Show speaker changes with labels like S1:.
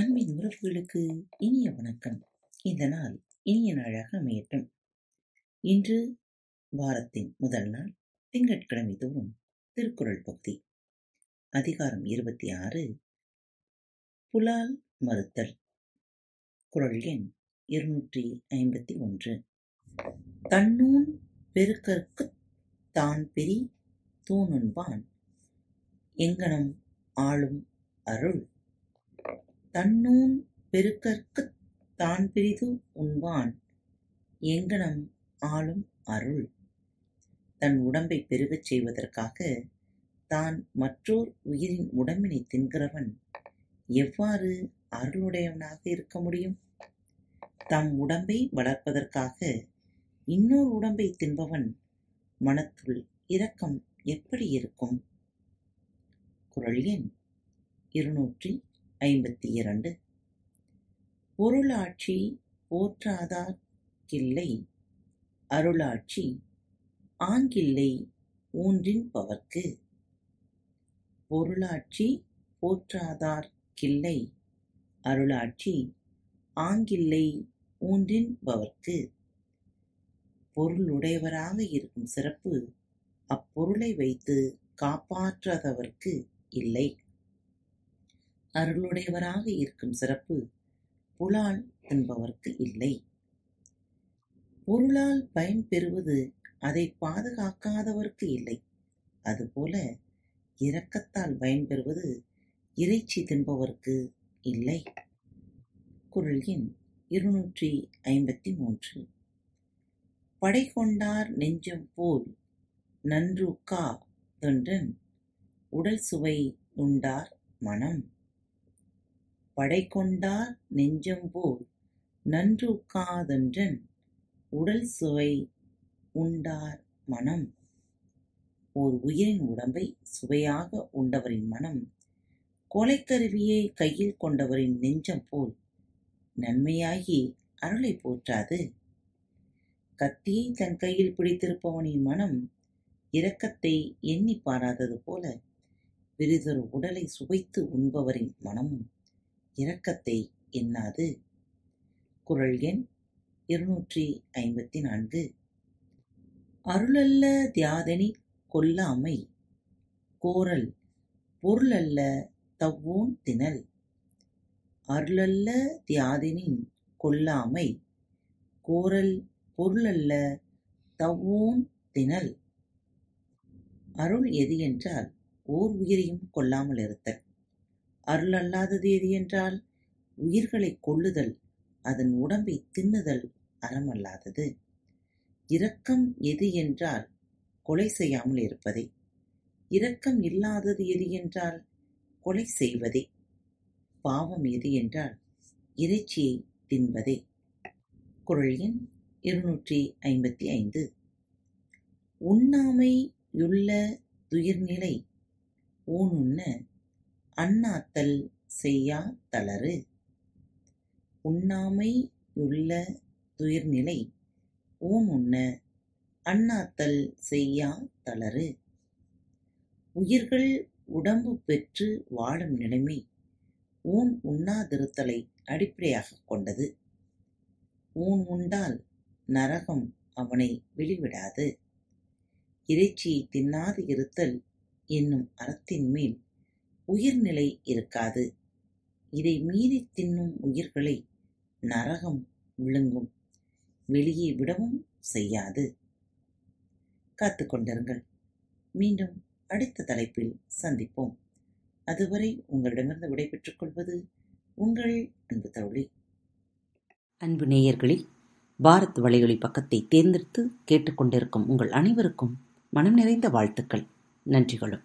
S1: அன்பின் உறவுகளுக்கு இனிய வணக்கம். இந்த நாள் இனிய நாளாக அமையட்டும். இன்று வாரத்தின் முதல் நாள் திங்கட்கிழமை தோறும் திருக்குறள் பகுதி அதிகாரம் இருபத்தி ஆறு புலால் மறுத்தல் குறள் எண் இருநூற்றி ஐம்பத்தி ஒன்று தன்னூன் பெருக்கற்கு தான் பெரி தூணுன்பான் எங்கனம் ஆளும் அருள் தன்னூன் பெருக்கற்குத் தான் பிறிது உண்பான் எங்கனம் ஆளும் அருள் தன் உடம்பைப் பெருகச் செய்வதற்காக தான் மற்றோர் உயிரின் உடம்பினைத் தின்கிறவன் எவ்வாறு அருளுடையவனாக இருக்க முடியும்? தம் உடம்பை வளர்ப்பதற்காக இன்னோர் உடம்பைத் தின்பவன் மனத்துள் இரக்கம் எப்படி இருக்கும்? குரல் எண் இருநூற்றி ஐம்பத்தி இரண்டு பொருளாட்சி போற்றாதார் கில்லை அருளாட்சி ஆங்கில்லை ஊன்றின்பவர்க்கு. பொருளாட்சி போற்றாதார் கில்லை அருளாட்சி ஆங்கில்லை ஊன்றின்பவர்க்கு. பொருளுடையவராக இருக்கும் சிறப்பு அப்பொருளை வைத்து காப்பாற்றாதவர்க்கு இல்லை. அருளுடையவராக இருக்கும் சிறப்பு புலால் தின்பவர்க்கு இல்லை. பொருளால் பயன் பெறுவது அதை பாதுகாக்காதவர்க்கு இல்லை. அதுபோல இரக்கத்தால் பயன் பெறுவது இறைச்சி தின்பவர்க்கு இல்லை. குறள் எண் இருநூற்றி ஐம்பத்தி மூன்று படை கொண்டார் நெஞ்சம் போல் நன்றூக்கா தொன்றன் உடல் சுவை உண்டார் மனம். படைகொண்டார் நெஞ்சம் போல் நன்றூக்கா தொன்றன் உடல் சுவை உண்டார் மனம். ஓர் உயிரின் உடம்பைச் சுவையாக உண்டவரின் மனம் கொலைக்கருவியைக் கையில் கொண்டவரின் நெஞ்சம் போல் நன்மையாகி அருளைப் போற்றாது. கத்தியைத் தன் கையில் பிடித்திருப்பவனின் மனம் இரக்கத்தை எண்ணிப் பாராதது போல பிறிதொரு உடலைச் சுவைத்து உண்பவரின் மனமும் இரக்கத்தை எண்ணாது. குரல் எண் இருநூற்றி ஐம்பத்தி நான்கு அருளல்ல தியாதனி கொல்லாமை. கோரல் பொருளல்ல தவ்வோன் திணல். அருளல்ல தியாதினின் கொல்லாமை. கோரல் பொருளல்ல தவ்வோன் திணல். அருள் எது என்றால் ஓர் உயிரையும் கொல்லாமல் இருத்தல். அருள் அல்லாதது எது என்றால் உயிர்களைக் கொள்ளுதல் அதன் உடம்பைத் தின்னுதல் அறமல்லாதது. இரக்கம் எது என்றால் கொலை செய்யாமல் இருப்பதே. இரக்கம் இல்லாதது எது என்றால் கொலை செய்வதே. பாவம் எது என்றால் இறைச்சியை தின்பதே. குரல் எண் இருநூற்றி ஐம்பத்தி ஐந்து உண்ணாமை யுள்ள துயிர்நிலை ஊனுண்ண அண்ணாத்தல் செய்யா தளறு. உண்ணாமை யுள்ள துயிர்நிலை ஊனுண்ண அண்ணாத்தல் செய்யா தளறு. உயிர்கள் உடம்பு பெற்று வாழும் நிலைமை ஊன் உண்ணாதிருத்தலை அடிப்படையாகக் கொண்டது. ஊன் உண்டால் நரகம் அவனை வெளிவிடாது. இறைச்சியைத் தின்னாது இருத்தல் என்னும் அறத்தின்மேல் உயிர்நிலை இருக்காது. இதை மீறி தின்னும் உயிர்களை நரகம் விழுங்கும் வெளியே விடவும் செய்யாது. காத்துக்கொண்டிருங்கள் மீண்டும் அடுத்த தலைப்பில் சந்திப்போம். அதுவரை உங்களிடமிருந்து விடைபெற்றுக் கொள்வது உங்கள் அன்பு தோழி.
S2: அன்பு நேயர்களில் பாரத் வலையொலி பக்கத்தை தேர்ந்தெடுத்து கேட்டுக்கொண்டிருக்கும் உங்கள் அனைவருக்கும் மனம் நிறைந்த வாழ்த்துக்கள் நன்றிகளும்